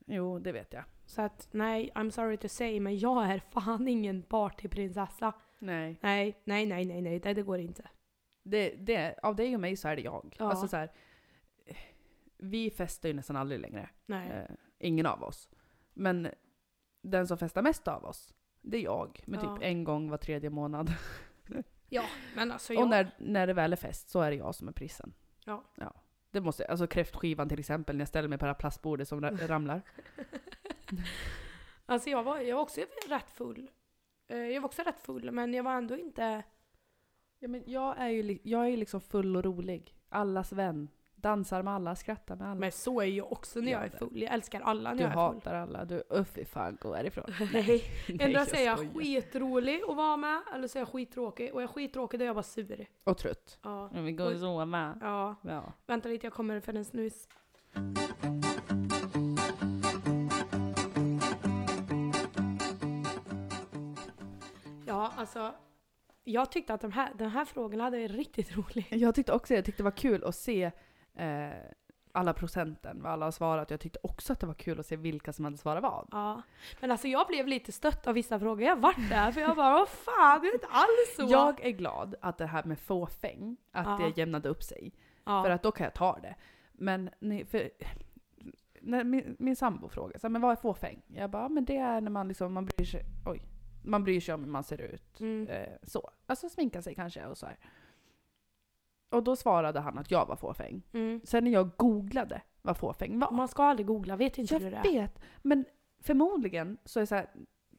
Jo, det vet jag. Så att nej, I'm sorry to say, men jag är fan ingen partyprinsessa. Nej. Nej, nej, nej, nej, nej, det, det går inte. Det, det, av dig och mig så är det jag. Ja. Alltså så här, vi festar ju nästan aldrig längre. Nej. Eh, ingen av oss. Men den som festar mest av oss, det är jag. Med Ja. typ en gång var tredje månad. Ja, men alltså Och jag... när, när det väl är fest så är det jag som är prissen. Ja. ja. Det måste, alltså kräftskivan till exempel, när jag ställer mig på det här plastbordet som ra- ramlar. Alltså jag var, jag var också rätt full. Eh, Jag var också rätt full, men jag var ändå inte... Ja, men jag är ju li- jag är ju liksom full och rolig. Allas vän. Dansar med alla, skrattar med alla. Men så är jag också när Ja, jag är full. Jag älskar alla när du jag är full. hatar alla. Du, uff fy fan, gå härifrån. Nej. Nej, Ändå säger jag skojar. skitrolig att vara med, eller så är jag skittråkig. Och är jag skittråkig då är jag bara sur. Och trött. Ja. Men vi går och sova. ja. Ja. Vänta lite, jag kommer för en snus. Ja, alltså. Jag tyckte att de här, den här frågan hade varit riktigt rolig. Jag tyckte också jag tyckte det var kul att se eh, alla procenten, vad alla har svarat. Jag tyckte också att det var kul att se vilka som hade svarat vad. Ja. Men alltså jag blev lite stött av vissa frågor. Jag vart där för jag bara, vad fan, det är inte alls så. Jag är glad att det här med fåfäng, att Ja. det jämnade upp sig. ja. För att då kan jag ta det. Men för, när min, min sambo så här, men vad är fåfäng? Jag bara, "Ja, men det är när man liksom, man bryr sig, oj, man bryr sig om hur man ser ut. Mm. Eh, så. Alltså sminka sig kanske och så här. Och då svarade han att jag var fåfäng. Mm. Sen när jag googlade vad fåfäng var. Man ska aldrig googla, vet inte Jag du det? vet, men förmodligen så är det så här,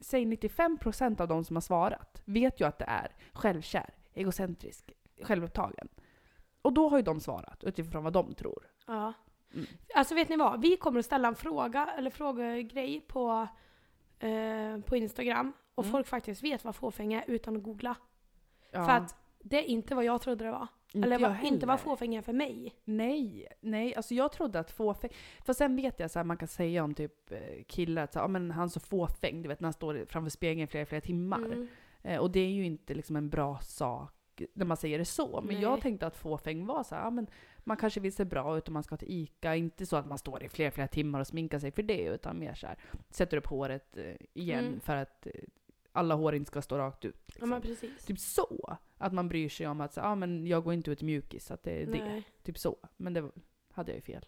säg 95% av de som har svarat vet ju att det är självkär, egocentrisk, självupptagen. Och då har ju de svarat utifrån vad de tror. Ja. Mm. Alltså vet ni vad? Vi kommer att ställa en fråga, eller frågegrej på, eh, på Instagram. Och Mm. folk faktiskt vet vad fåfäng är utan att googla. Ja, För att det är inte vad jag trodde det var. Inte eller vad, inte vad heller. fåfäng är för mig. Nej, nej, alltså jag trodde att fåfäng... För sen vet jag så här, man kan säga om typ eh, killar att så, här, ja, men han är så fåfäng, du vet när han står framför spegeln flera, flera timmar. Mm. Eh, och det är ju inte liksom en bra sak när man säger det så. Men Nej. jag tänkte att fåfäng var så här, ja, men man kanske vill se bra ut om man ska till ICA. Inte så att man står i flera, flera timmar och sminkar sig för det, utan mer så här, sätter upp håret eh, igen Mm. för att eh, alla hår inte ska stå rakt ut. Ja Liksom. men precis. Typ så. Att man bryr sig om att så, ja, men jag går inte ut mjukis, att det är det. Typ så. Men det hade jag ju fel.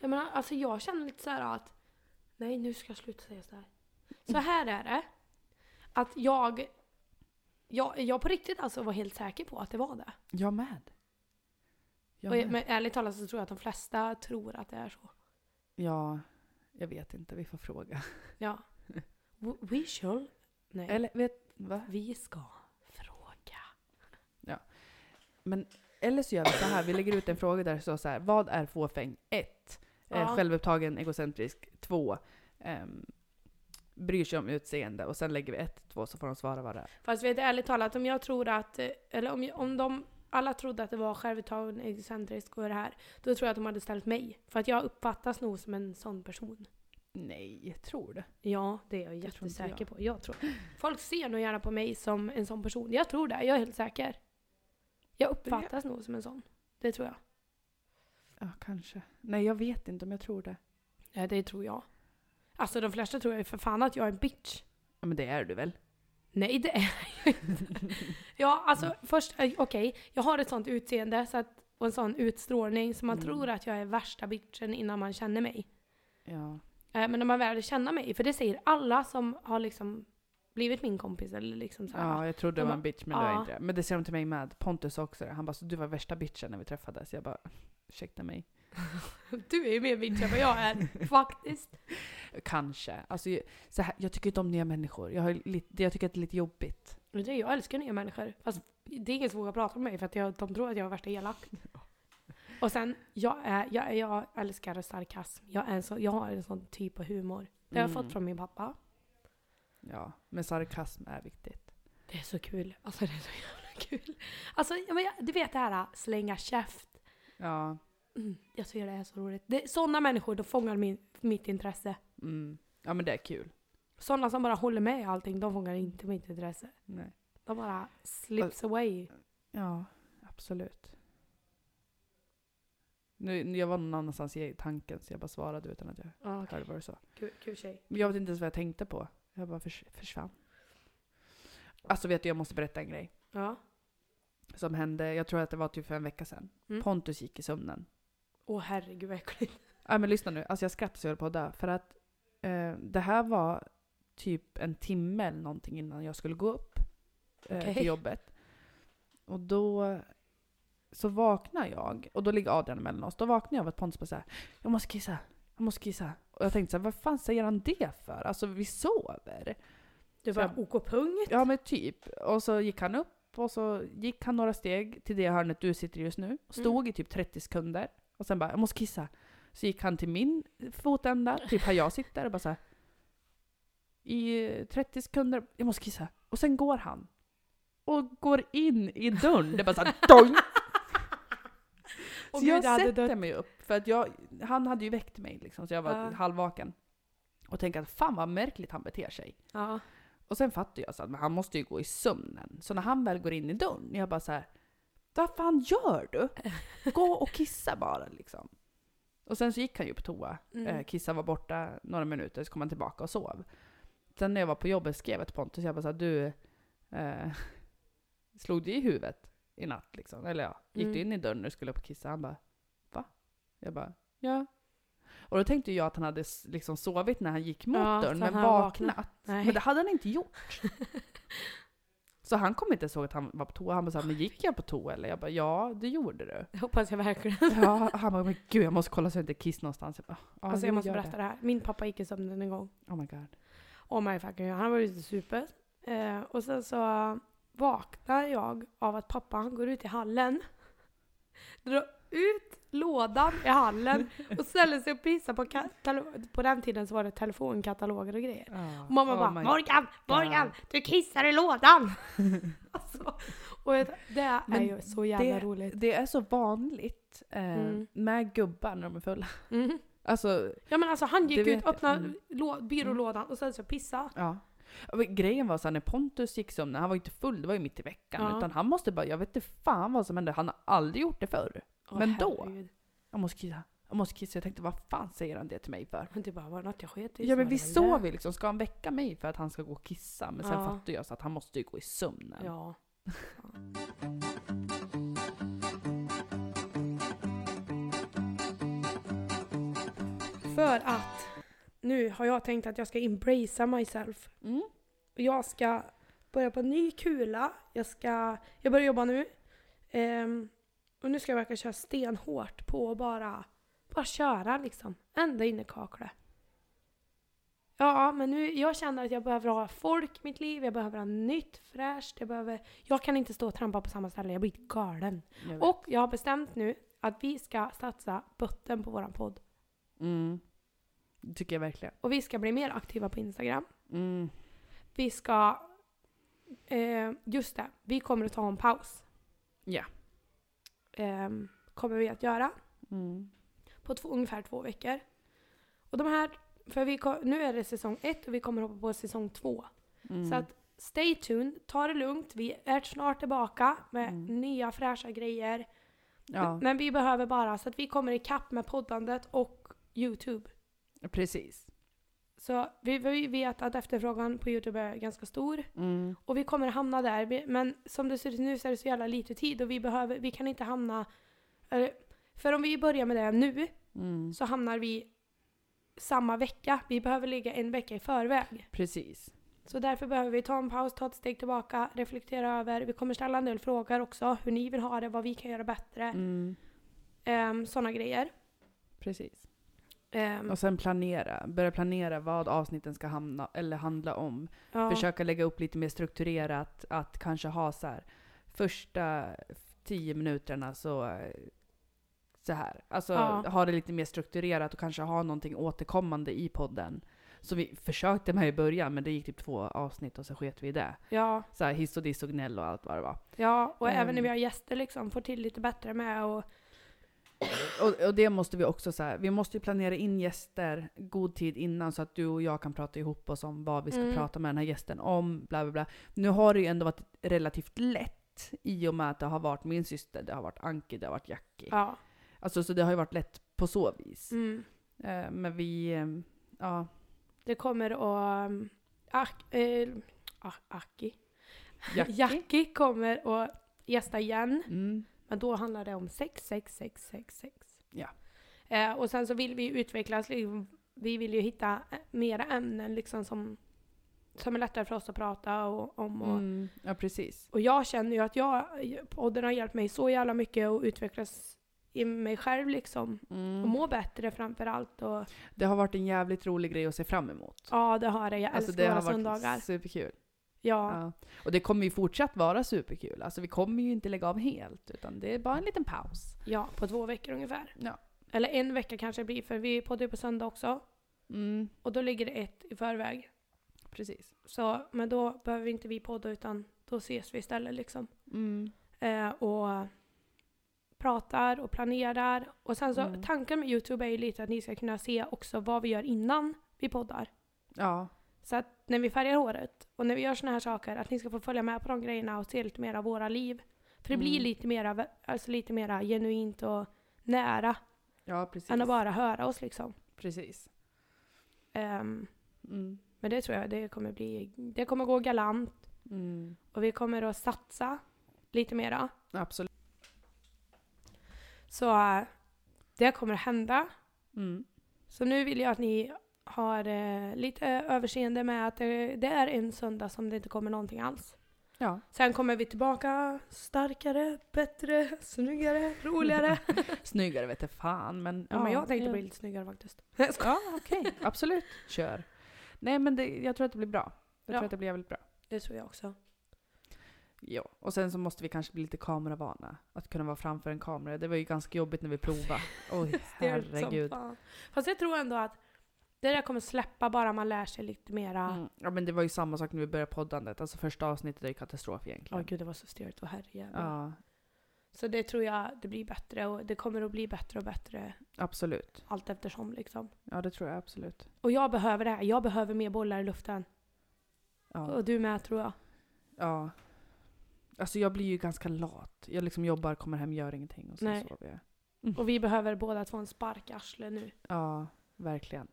Jag menar, alltså jag känner lite så här att nej nu ska jag sluta säga så här. Så här är det. Att jag, jag, jag på riktigt alltså var helt säker på att det var det. Jag med. Jag Och med. jag, men ärligt talat så tror jag att de flesta tror att det är så. Ja, jag vet inte. Vi får fråga. Ja. We shall... Nej. Eller vet, va? Vi ska fråga. Men, eller så gör vi så här, vi lägger ut en fråga där det står så här, vad är fåfäng? 1. Eh, Ja. självupptagen, egocentrisk. 2. ehm, bryr sig om utseende. Och sen lägger vi 1, 2 så får de svara vad det är. Fast vet du, ärligt talat, om jag tror att, eh, eller om, om de alla trodde att det var självuttagen, egocentrisk och det här, då tror jag att de hade ställt mig. För att jag uppfattas nog som en sån person. Nej, jag tror det. Ja, det är jag jättesäker jag. på. Jag tror. Folk ser nog gärna på mig som en sån person. Jag tror det, jag är helt säker. Jag uppfattas nog som en sån. Det tror jag. Ja, kanske. Nej, jag vet inte om jag tror det. Ja, det tror jag. Alltså de flesta tror ju för fan att jag är en bitch. Ja, men det är du väl? Nej, det är jag inte. Ja, alltså först, eh, okej, jag har ett sånt utseende så att, och en sån utstrålning så man Mm. tror att jag är värsta bitchen innan man känner mig. Ja. Eh, Men när man väl känner mig, för det säger alla som har liksom blivit min kompis eller liksom så här. Ja, jag trodde De det var en bitch, men det var ja. inte det. Men det säger de till mig med. Pontus också. Han bara, så du var värsta bitchen när vi träffades. Jag bara, ursäkta mig. Du är ju mer bitch än vad jag är, faktiskt. Kanske. Alltså, så här, jag tycker inte om nya människor. Jag, har lite, jag tycker att det är lite jobbigt. Det- Jag älskar nya människor. Fast det är ingen som vågar prata med mig för att jag, de tror att jag är värsta elak. Och sen, jag, är, jag, jag älskar sarkasm. Jag, är så, jag har en sån typ av humor. Det har jag Mm. fått från min pappa. Ja, men sarkasm är viktigt. Det är så kul. Alltså det är så jävla kul. Alltså, ja, men jag, du vet det här slänga käft. Ja. Mm, jag tycker det är så roligt. Det, sådana människor, de fångar min, mitt intresse. Mm. Ja, men det är kul. Sådana som bara håller med i allting, de fångar inte mitt intresse. Nej. De bara slips away. Ja, absolut. Nu, jag var någon annanstans i tanken så jag bara svarade utan att jag Ja, okej. hörde vad du sa. Kul, kul tjej. Men jag vet inte ens vad jag tänkte på. Jag bara förs försvann. Alltså vet du, jag måste berätta en grej. Ja. Som hände, jag tror att det var typ för en vecka sedan. Mm. Pontus gick i sömnen. Åh herregud vad äckligt. Ja men lyssna nu, alltså jag skrattar så jag höll på att dö. För att eh, det här var typ en timme eller någonting innan jag skulle gå upp eh, Okej. till jobbet. Och då så vaknar jag, och då ligger Adrian mellan oss. Då vaknar jag av att Pontus bara såhär, jag måste kissa, jag måste kissa. Och jag tänkte såhär, vad fan säger han det för? Alltså vi sover. Du bara OK punkt. Ja men typ. Och så gick han upp och så gick han några steg till det hörnet du sitter just nu. Stod i typ 30 sekunder. Och sen bara, jag måste kissa. Så gick han till min fotända, typ här jag sitter och bara så här, I 30 sekunder, jag måste kissa. Och sen går han. Och går in i dörren. Det är bara såhär Så jag jag hade sätter dött. mig upp. För att jag, han hade ju väckt mig liksom, så jag var Ja. halvvaken. Och tänkte att fan vad märkligt han beter sig. Ja. Och sen fattar jag så att han måste ju gå i sömnen. Så när han väl går in i dörren, jag bara så här. Vad fan gör du? Gå och kissa bara liksom. Och sen så gick han ju på toa. Mm. Eh, Kissa var borta några minuter, så kom han tillbaka och sov. Sen när jag var på jobbet skrev jag till Pontus, jag bara så här, du, eh, slog du i huvudet i natt liksom? Eller ja, gick du Mm. in i dörren när du skulle upp och kissa? Han bara, va? Jag bara, ja. Och då tänkte jag att han hade liksom sovit när han gick mot Ja, dörren, men vaknat. Nej. Men det hade han inte gjort. Så han kom inte ihåg att han var på toa. Han bara såhär, men gick jag på toa eller? Jag bara, ja det gjorde du. Det hoppas jag verkligen. Ja, han bara, men gud jag måste kolla så jag inte kiss någonstans. Jag bara, alltså jag måste berätta det. här. Min pappa gick i sömnen en gång. Oh my god. Oh my fucking God. Han var ute super. Eh, och sen så vaknar jag av att pappa han går ut i hallen. Drar ut lådan i hallen och ställer sig och pissar på katalog. På den tiden så var det telefonkataloger och grejer. Ja. Och mamma Oh bara Morgan, Morgan, God. du kissar i lådan! alltså, och det är Men ju så jävla det- roligt. Det är så vanligt eh, Mm. med gubbar när de är fulla. Mm. Alltså, Ja men alltså han gick ut, öppnade Mm. lå- byrålådan och ställde sig och pissade. ja. Grejen var så här, när Pontus gick sömnen, han var ju inte full, det var ju mitt i veckan. Ja. Utan han måste bara, jag vet inte fan vad som hände, han har aldrig gjort det förr. Åh, Men då? herregud. Jag måste kissa, jag måste kissa. Jag tänkte, vad fan säger han det till mig för? Men det bara var det något jag sket i Ja men vi det. ju liksom, ska han väcka mig för att han ska gå och kissa? Men sen Ja. fattar jag så att han måste ju gå i sömnen. Ja. För att nu har jag tänkt att jag ska embracea myself. Mm. Jag ska börja på en ny kula. Jag ska, jag börjar jobba nu. Ehm, och nu ska jag verkligen köra stenhårt på att bara, bara köra liksom. Ända in i kaklet. Ja, men nu, jag känner att jag behöver ha folk i mitt liv, jag behöver ha nytt, fräscht, jag behöver... Jag kan inte stå och trampa på samma ställe, jag blir galen. Jag. Och jag har bestämt nu att vi ska satsa botten på våran podd. Mm. Tycker jag verkligen. Och vi ska bli mer aktiva på Instagram. Mm. Vi ska... Eh, just det, vi kommer att ta en paus. Ja. Ehm, kommer vi att göra. Mm. På två, ungefär två veckor. Och de här... För vi, nu är det säsong ett och vi kommer hoppa på säsong två. Mm. Så att stay tuned, ta det lugnt. Vi är snart tillbaka med Mm. nya fräscha grejer. ja, Men vi behöver bara så att vi kommer ikapp med poddandet och Youtube. Precis. Så vi, vi vet att efterfrågan på Youtube är ganska stor. Mm. Och vi kommer hamna där. Men som det ser ut nu så är det så jävla lite tid och vi, behöver, vi kan inte hamna... För om vi börjar med det nu Mm. så hamnar vi samma vecka. Vi behöver ligga en vecka i förväg. Precis. Så därför behöver vi ta en paus, ta ett steg tillbaka, reflektera över. Vi kommer ställa en del frågor också. Hur ni vill ha det, vad vi kan göra bättre. Mm. Um, Sådana grejer. Precis. Ehm, Och sen planera. Börja planera vad avsnitten ska hamna, eller handla om. ja. Försöka lägga upp lite mer strukturerat. Att kanske ha så här första tio minuterna så så här. Alltså Ja. ha det lite mer strukturerat och kanske ha någonting återkommande i podden. Så vi försökte med i början men det gick typ två avsnitt och så sket vi i det. Ja, Så här hiss och diss och gnäll och allt vad det var. ja, och även när Ehm. vi har gäster liksom, får till lite bättre med och Och, och det måste vi också så här, vi måste ju planera in gäster god tid innan så att du och jag kan prata ihop oss om vad vi ska Mm. prata med den här gästen om, bla bla bla. Nu har det ju ändå varit relativt lätt i och med att det har varit min syster, det har varit Anki, det har varit Jackie. ja. Alltså så det har ju varit lätt på så vis. Mm. Eh, men vi, eh, ja, Det kommer att... Um, Ak, eh, ah, Aki. Jackie. Jackie kommer att gästa igen. Mm, Men då handlar det om 66666. Ja. Eh, och sen så vill vi utvecklas. liksom, Vi vill ju hitta eh, mera ämnen liksom som, som är lättare för oss att prata och, om. Och, mm, ja precis. och jag känner ju att jag, podden har hjälpt mig så jävla mycket att utvecklas i mig själv liksom. Och Mm. må bättre framför allt. Och, Det har varit en jävligt rolig grej att se fram emot. ja, det har det. Jag Alltså älskar det våra har varit söndagar. superkul. Ja. Ja. Och det kommer ju fortsatt vara superkul. Alltså vi kommer ju inte lägga av helt, utan det är bara en liten paus. ja, på två veckor ungefär. Ja. Eller en vecka kanske det blir, för vi poddar ju på söndag också. Mm, Och då ligger det ett i förväg. precis. Så, men då behöver inte vi podda utan då ses vi istället liksom. Mm. Eh, och pratar och planerar. Och sen så, Mm. tanken med Youtube är ju lite att ni ska kunna se också vad vi gör innan vi poddar. Ja, Så att när vi färgar håret och när vi gör såna här saker, att ni ska få följa med på de grejerna och se lite mer av våra liv. För det blir Mm. lite mera, alltså lite mera genuint och nära ja precis. än att bara höra oss liksom. Precis. Ehm, Mm. men det tror jag det kommer bli, det kommer gå galant Mm. och vi kommer att satsa lite mera. Absolut. Så äh, det kommer att hända. Mm. Så nu vill jag att ni har eh, lite överseende med att det, det är en söndag som det inte kommer någonting alls. Ja. Sen kommer vi tillbaka starkare, bättre, snyggare, roligare. Snyggare vet jag fan, men... ja, men jag tänkte ja. bli lite snyggare faktiskt. Ja, okej. Absolut. Kör. Nej, men det, jag tror att det blir bra. Jag Ja. tror att det blir jävligt bra. Det tror jag också. Ja. Och sen så måste vi kanske bli lite kameravana. Att kunna vara framför en kamera. Det var ju ganska jobbigt när vi provade. Oj, herregud. Fast jag tror ändå att det där kommer släppa bara man lär sig lite mera. Mm. Ja men det var ju samma sak när vi började poddandet. Alltså första avsnittet är ju katastrof egentligen. gud, det var så stelt och herrejävlar. ja, Så det tror jag det blir bättre och det kommer att bli bättre och bättre absolut. allt eftersom liksom. Ja det tror jag absolut. Och jag behöver det här. Jag behöver mer bollar i luften. Ja. Och du med tror jag. ja. Alltså jag blir ju ganska lat. Jag liksom jobbar, kommer hem, gör ingenting och sen Nej. sover jag. Och vi behöver båda två en spark i arslet nu. Ja, verkligen.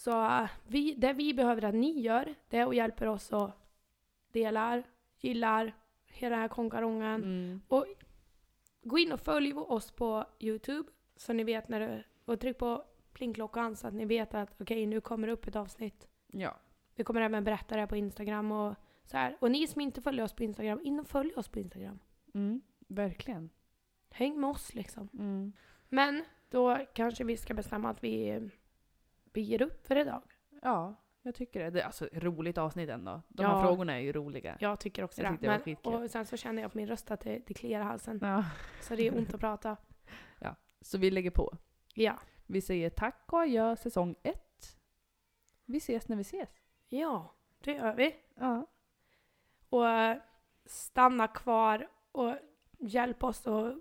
Så äh, vi, det vi behöver att ni gör, det är att hjälpa oss och delar, gillar hela den här konkarongen. Mm. Gå in och följ oss på Youtube så ni vet när det... Och tryck på plingklockan så att ni vet att okej, nu kommer det upp ett avsnitt. Ja. Vi kommer även berätta det på Instagram och så här. Och ni som inte följer oss på Instagram, in och följ oss på Instagram. Mm. Verkligen. Häng med oss liksom. Mm. Men då kanske vi ska bestämma att vi, vi ger upp för idag. Ja, jag tycker det. det är alltså roligt avsnitt ändå. De Ja. här frågorna är ju roliga. Jag tycker också Jag det. det Men, skitkul. och sen så känner jag på min röst att det, det kliar i halsen. Ja. Så det är ont att prata. Så vi lägger på. Ja. Vi säger tack och adjö säsong ett. Vi ses när vi ses. Ja, det gör vi. Ja. Och eh, stanna kvar och hjälp oss och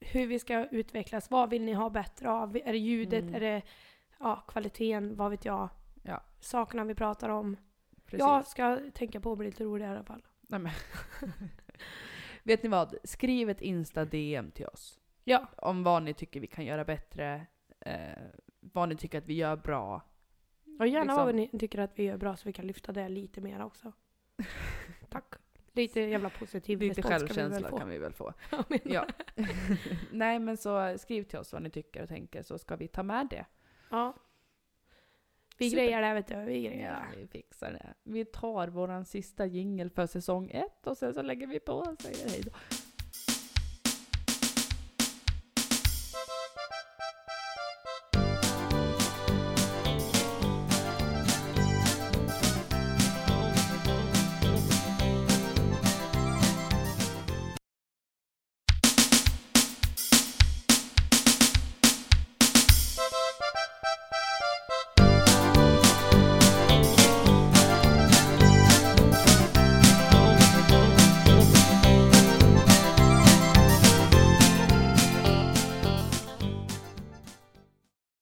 hur vi ska utvecklas. Vad vill ni ha bättre av? Är det ljudet? Mm. Är det ja, kvaliteten? Vad vet jag? Ja. Sakerna vi pratar om. Precis. Jag ska tänka på att bli lite roligare i alla fall. Nej, men. Vet ni vad? Skriv ett Insta-DM till oss. Ja, Om vad ni tycker vi kan göra bättre. Eh, vad ni tycker att vi gör bra. och gärna Liksom. vad ni tycker att vi gör bra så vi kan lyfta det lite mer också. Tack. Lite jävla positiv Lite respons ska vi väl självkänsla få. kan vi väl få. Ja. Nej men så skriv till oss vad ni tycker och tänker så ska vi ta med det. Ja. Vi Super. grejar det vet du. Vi grejar Ja, det. vi fixar det. Vi tar våran sista jingel för säsong ett och sen så lägger vi på och säger hej då.